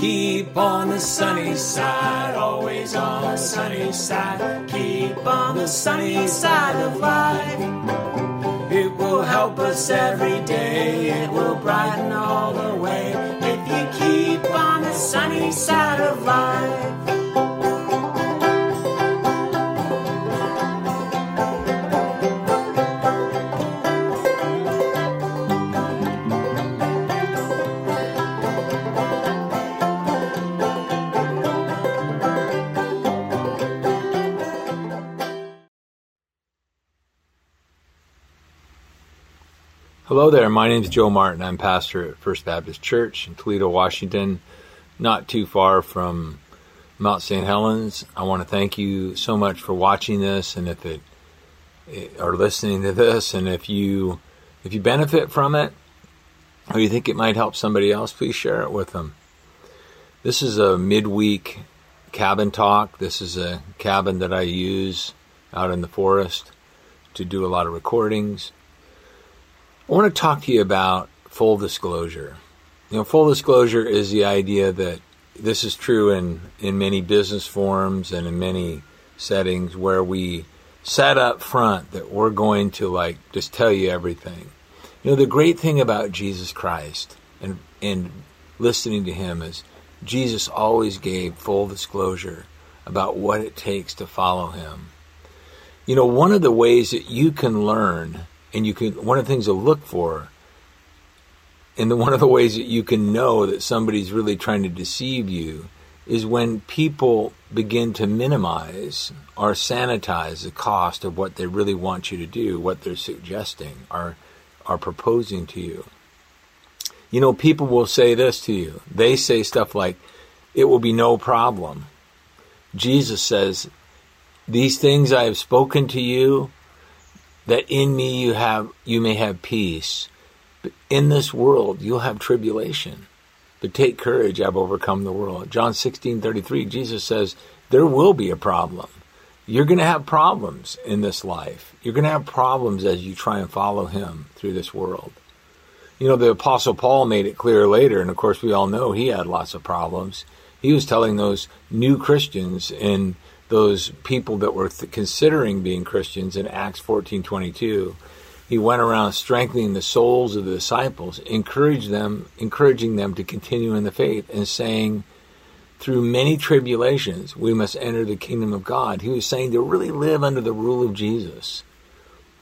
Keep on the sunny side, always on the sunny side. Keep on the sunny side of life. It will help us every day, it will brighten all the way. If you keep on the sunny side of life. Hello there. My name is Joe Martin. I'm pastor at First Baptist Church in Toledo, Washington, not too far from Mount St. Helens. I want to thank you so much for watching this and if it are listening to this and if you if you benefit from it or you think it might help somebody else, please share it with them. This is a midweek cabin talk. This is a cabin that I use out in the forest to do a lot of recordings. I want to talk to you about full disclosure. You know, full disclosure is the idea that this is true in, in many business forums and in many settings where we set up front that we're going to like just tell you everything. You know, the great thing about Jesus Christ and and listening to him is Jesus always gave full disclosure about what it takes to follow him. You know, one of the ways that you can learn and you can one of the things to look for and the, one of the ways that you can know that somebody's really trying to deceive you is when people begin to minimize or sanitize the cost of what they really want you to do, what they're suggesting or are proposing to you. You know, people will say this to you. They say stuff like, it will be no problem. Jesus says, These things I have spoken to you, that in me you have you may have peace. But in this world you'll have tribulation. But take courage, I've overcome the world. John sixteen thirty three, Jesus says, There will be a problem. You're gonna have problems in this life. You're gonna have problems as you try and follow him through this world. You know, the Apostle Paul made it clear later, and of course we all know he had lots of problems. He was telling those new Christians in those people that were th- considering being Christians in Acts 14:22. He went around strengthening the souls of the disciples, encouraging them, encouraging them to continue in the faith and saying through many tribulations we must enter the kingdom of God. He was saying to really live under the rule of Jesus.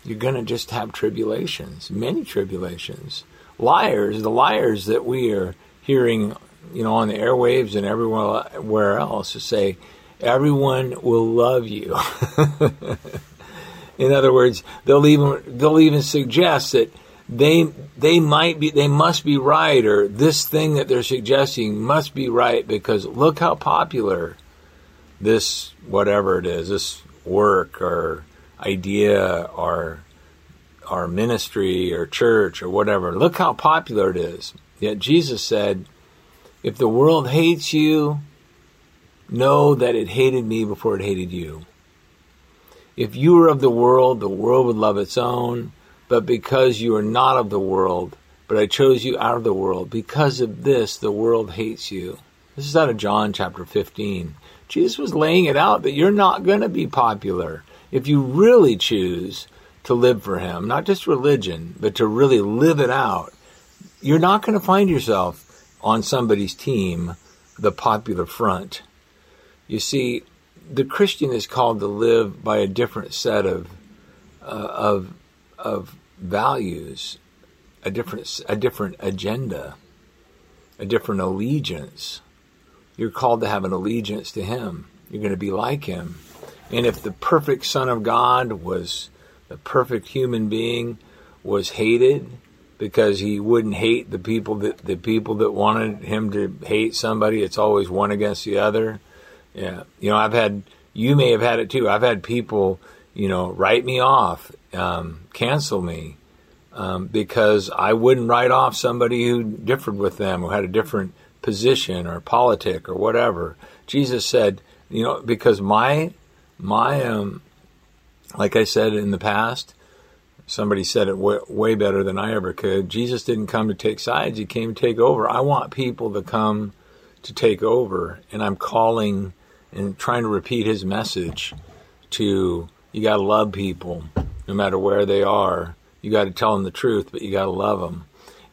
You're going to just have tribulations, many tribulations. Liars, the liars that we are hearing, you know, on the airwaves and everywhere else to say everyone will love you. In other words, they'll even they'll even suggest that they they might be they must be right or this thing that they're suggesting must be right because look how popular this whatever it is this work or idea or or ministry or church or whatever look how popular it is yet Jesus said if the world hates you Know that it hated me before it hated you. If you were of the world, the world would love its own, but because you are not of the world, but I chose you out of the world, because of this the world hates you. This is out of John chapter 15. Jesus was laying it out that you're not going to be popular if you really choose to live for Him, not just religion, but to really live it out. You're not going to find yourself on somebody's team, the popular front. You see, the Christian is called to live by a different set of uh, of of values, a different a different agenda, a different allegiance. You're called to have an allegiance to Him. You're going to be like Him. And if the perfect Son of God was the perfect human being was hated because he wouldn't hate the people that the people that wanted him to hate somebody, it's always one against the other yeah. You know, I've had, you may have had it too. I've had people, you know, write me off, um, cancel me, um, because I wouldn't write off somebody who differed with them, who had a different position or politic or whatever. Jesus said, you know, because my, my, um, like I said in the past, somebody said it way, way better than I ever could. Jesus didn't come to take sides; he came to take over. I want people to come to take over, and I'm calling and trying to repeat his message to you got to love people no matter where they are. You got to tell them the truth, but you got to love them.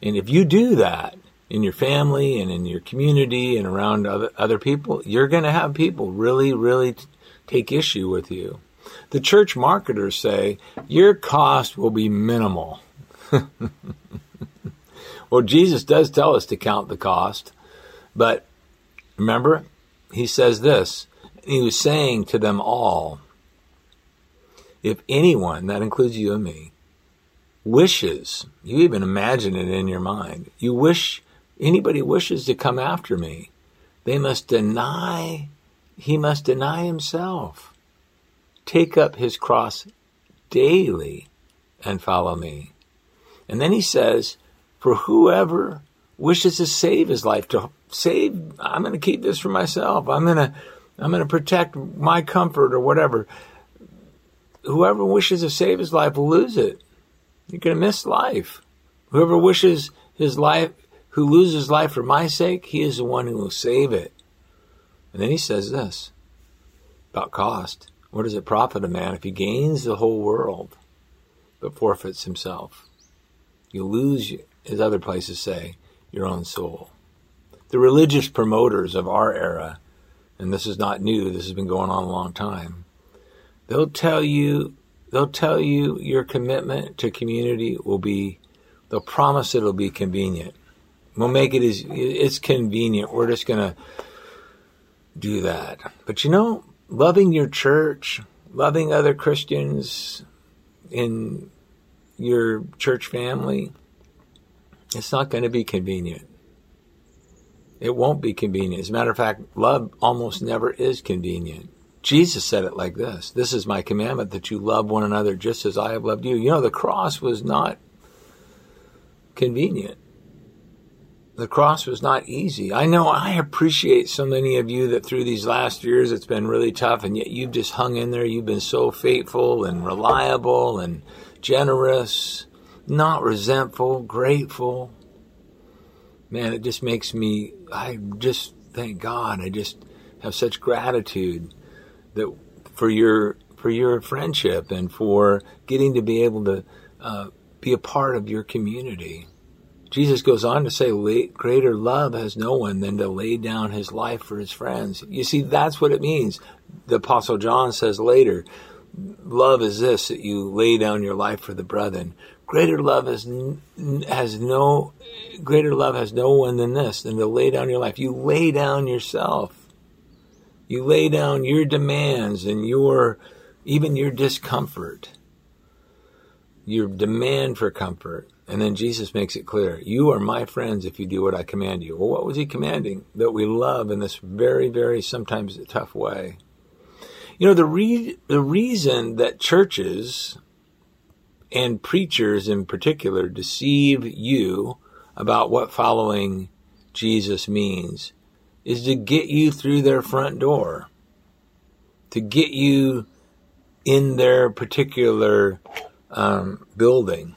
And if you do that in your family and in your community and around other, other people, you're going to have people really, really t- take issue with you. The church marketers say your cost will be minimal. well, Jesus does tell us to count the cost, but remember, he says this. He was saying to them all, if anyone, that includes you and me, wishes, you even imagine it in your mind, you wish, anybody wishes to come after me, they must deny, he must deny himself, take up his cross daily and follow me. And then he says, for whoever wishes to save his life, to save, I'm going to keep this for myself. I'm going to, I'm going to protect my comfort or whatever whoever wishes to save his life will lose it. You're going to miss life. Whoever wishes his life, who loses life for my sake, he is the one who will save it. And then he says this about cost. What does it profit a man if he gains the whole world but forfeits himself? You lose, as other places say, your own soul. The religious promoters of our era, and this is not new, this has been going on a long time, They'll tell you they'll tell you your commitment to community will be they'll promise it'll be convenient. We'll make it as it's convenient. We're just gonna do that. But you know, loving your church, loving other Christians in your church family, it's not going to be convenient. It won't be convenient. As a matter of fact, love almost never is convenient. Jesus said it like this This is my commandment that you love one another just as I have loved you. You know, the cross was not convenient. The cross was not easy. I know I appreciate so many of you that through these last years it's been really tough, and yet you've just hung in there. You've been so faithful and reliable and generous, not resentful, grateful. Man, it just makes me, I just thank God. I just have such gratitude that for your for your friendship and for getting to be able to uh, be a part of your community. Jesus goes on to say, greater love has no one than to lay down his life for his friends. You see, that's what it means. The Apostle John says later, love is this, that you lay down your life for the brethren. Greater love has, has no, greater love has no one than this, than to lay down your life. You lay down yourself you lay down your demands and your, even your discomfort, your demand for comfort. And then Jesus makes it clear, you are my friends if you do what I command you. Well, what was he commanding? That we love in this very, very sometimes tough way. You know, the, re- the reason that churches and preachers in particular deceive you about what following Jesus means is to get you through their front door, to get you in their particular um, building.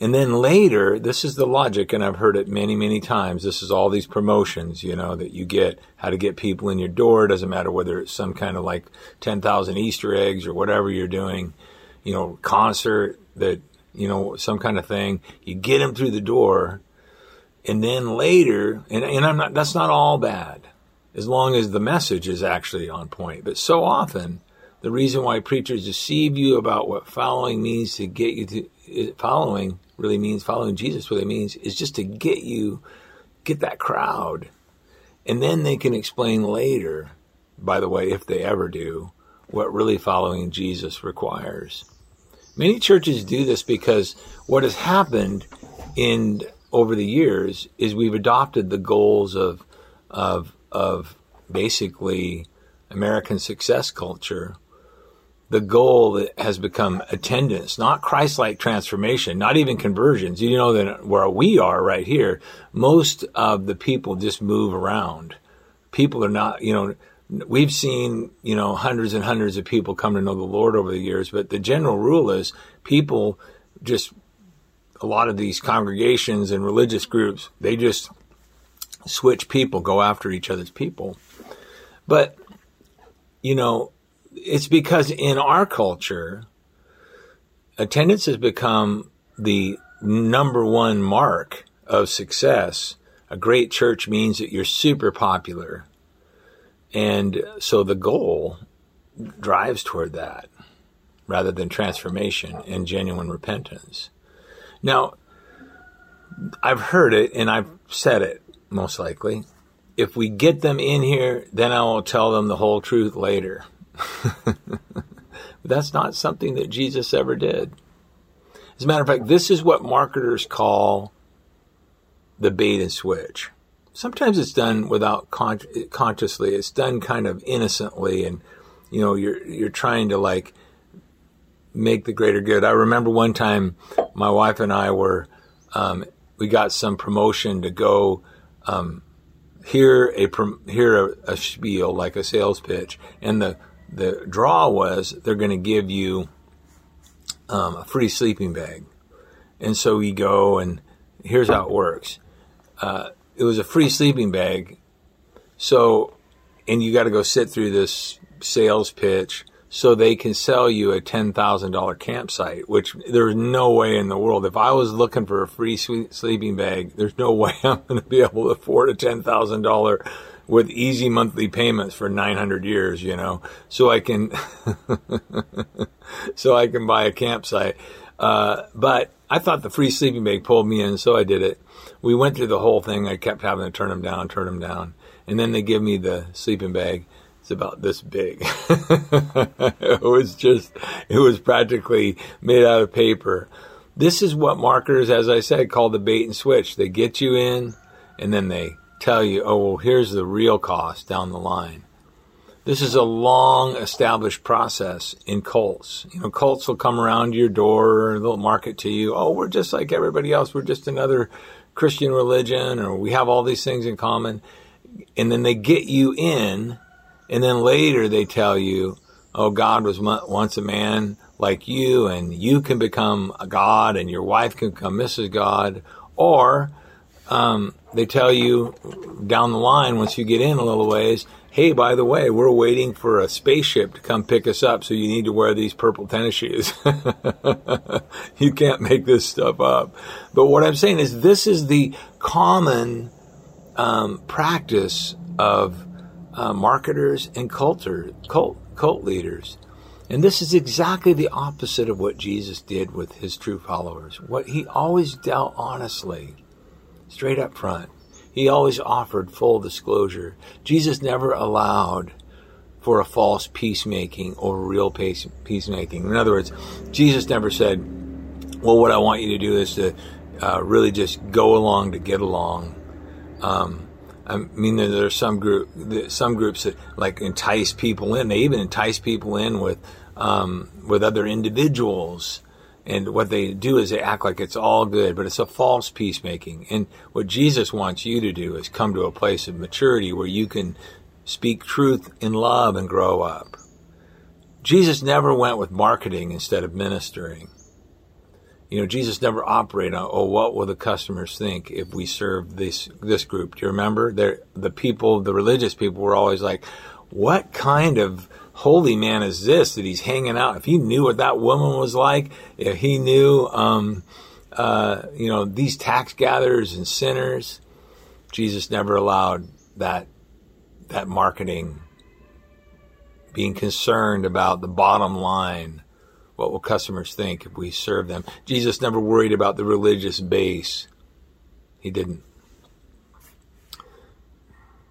And then later, this is the logic, and I've heard it many, many times. This is all these promotions, you know, that you get, how to get people in your door. It doesn't matter whether it's some kind of like 10,000 Easter eggs or whatever you're doing, you know, concert that, you know, some kind of thing. You get them through the door, and then later, and, and I'm not, that's not all bad, as long as the message is actually on point. But so often, the reason why preachers deceive you about what following means to get you to, following really means following Jesus, what it means is just to get you, get that crowd. And then they can explain later, by the way, if they ever do, what really following Jesus requires. Many churches do this because what has happened in over the years is we've adopted the goals of of of basically American success culture. The goal has become attendance, not Christ-like transformation, not even conversions. You know that where we are right here, most of the people just move around. People are not, you know, we've seen, you know, hundreds and hundreds of people come to know the Lord over the years, but the general rule is people just a lot of these congregations and religious groups, they just switch people, go after each other's people. But, you know, it's because in our culture, attendance has become the number one mark of success. A great church means that you're super popular. And so the goal drives toward that rather than transformation and genuine repentance. Now, I've heard it and I've said it most likely. If we get them in here, then I will tell them the whole truth later. That's not something that Jesus ever did. As a matter of fact, this is what marketers call the bait and switch. Sometimes it's done without con- consciously. It's done kind of innocently, and you know you're you're trying to like make the greater good. I remember one time my wife and I were um, we got some promotion to go um, hear a hear a, a spiel like a sales pitch, and the the draw was they're going to give you um, a free sleeping bag. And so we go, and here's how it works. Uh, it was a free sleeping bag. So, and you got to go sit through this sales pitch so they can sell you a $10,000 campsite, which there's no way in the world. If I was looking for a free sleeping bag, there's no way I'm going to be able to afford a $10,000 with easy monthly payments for 900 years, you know, so I can, so I can buy a campsite. Uh, but I thought the free sleeping bag pulled me in, so I did it. We went through the whole thing. I kept having to turn them down, turn them down. And then they give me the sleeping bag. It's about this big. it was just, it was practically made out of paper. This is what marketers, as I said, call the bait and switch. They get you in and then they tell you, oh, well, here's the real cost down the line. This is a long established process in cults. You know, cults will come around your door, they'll market to you, oh, we're just like everybody else, we're just another Christian religion, or we have all these things in common. And then they get you in, and then later they tell you, oh, God was once a man like you, and you can become a God, and your wife can become Mrs. God, or um, they tell you down the line once you get in a little ways, hey, by the way, we're waiting for a spaceship to come pick us up, so you need to wear these purple tennis shoes. you can't make this stuff up. But what I'm saying is, this is the common um, practice of uh, marketers and culter, cult, cult leaders. And this is exactly the opposite of what Jesus did with his true followers. What he always dealt honestly straight up front. He always offered full disclosure. Jesus never allowed for a false peacemaking or real peace, peacemaking. In other words, Jesus never said, well, what I want you to do is to uh, really just go along to get along. Um, I mean, there are some group, some groups that like entice people in. They even entice people in with um, with other individuals and what they do is they act like it's all good, but it's a false peacemaking. And what Jesus wants you to do is come to a place of maturity where you can speak truth in love and grow up. Jesus never went with marketing instead of ministering. You know, Jesus never operated on, oh, what will the customers think if we serve this this group? Do you remember? They're, the people, the religious people were always like, what kind of holy man is this that he's hanging out? If he knew what that woman was like, if he knew, um, uh, you know, these tax gatherers and sinners, Jesus never allowed that that marketing. Being concerned about the bottom line, what will customers think if we serve them? Jesus never worried about the religious base. He didn't.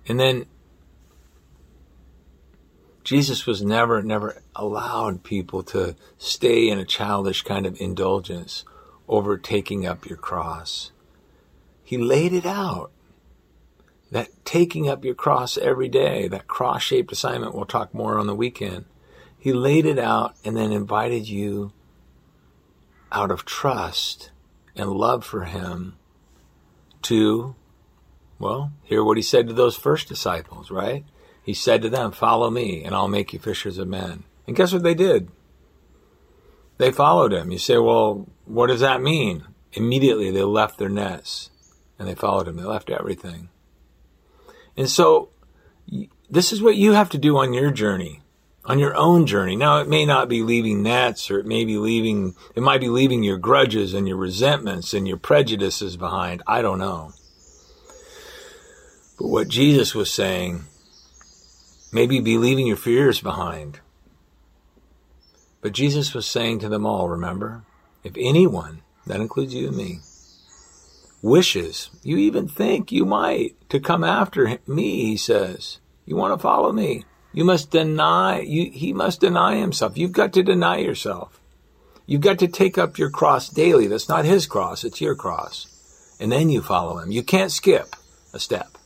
And then Jesus was never, never allowed people to stay in a childish kind of indulgence over taking up your cross. He laid it out. That taking up your cross every day, that cross shaped assignment, we'll talk more on the weekend. He laid it out and then invited you out of trust and love for Him to, well, hear what He said to those first disciples, right? He said to them, Follow me, and I'll make you fishers of men. And guess what they did? They followed him. You say, Well, what does that mean? Immediately they left their nets and they followed him. They left everything. And so this is what you have to do on your journey, on your own journey. Now, it may not be leaving nets or it may be leaving, it might be leaving your grudges and your resentments and your prejudices behind. I don't know. But what Jesus was saying, maybe be leaving your fears behind. But Jesus was saying to them all, remember, if anyone, that includes you and me, wishes, you even think you might, to come after me, he says, you want to follow me. You must deny, you, he must deny himself. You've got to deny yourself. You've got to take up your cross daily. That's not his cross, it's your cross. And then you follow him. You can't skip a step.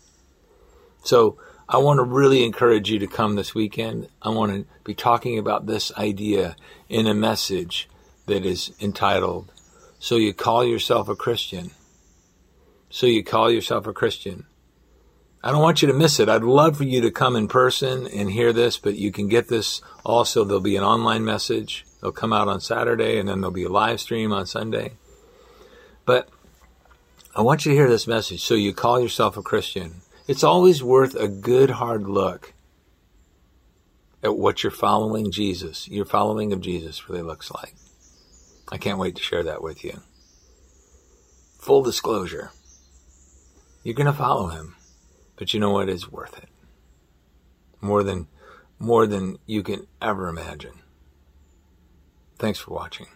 So I want to really encourage you to come this weekend. I want to be talking about this idea in a message that is entitled, So You Call Yourself a Christian. So You Call Yourself a Christian. I don't want you to miss it. I'd love for you to come in person and hear this, but you can get this also. There'll be an online message. They'll come out on Saturday and then there'll be a live stream on Sunday. But I want you to hear this message. So you call yourself a Christian. It's always worth a good hard look at what your following Jesus, your following of Jesus really looks like. I can't wait to share that with you. Full disclosure. You're going to follow him. But you know what? It's worth it. More than, more than you can ever imagine. Thanks for watching.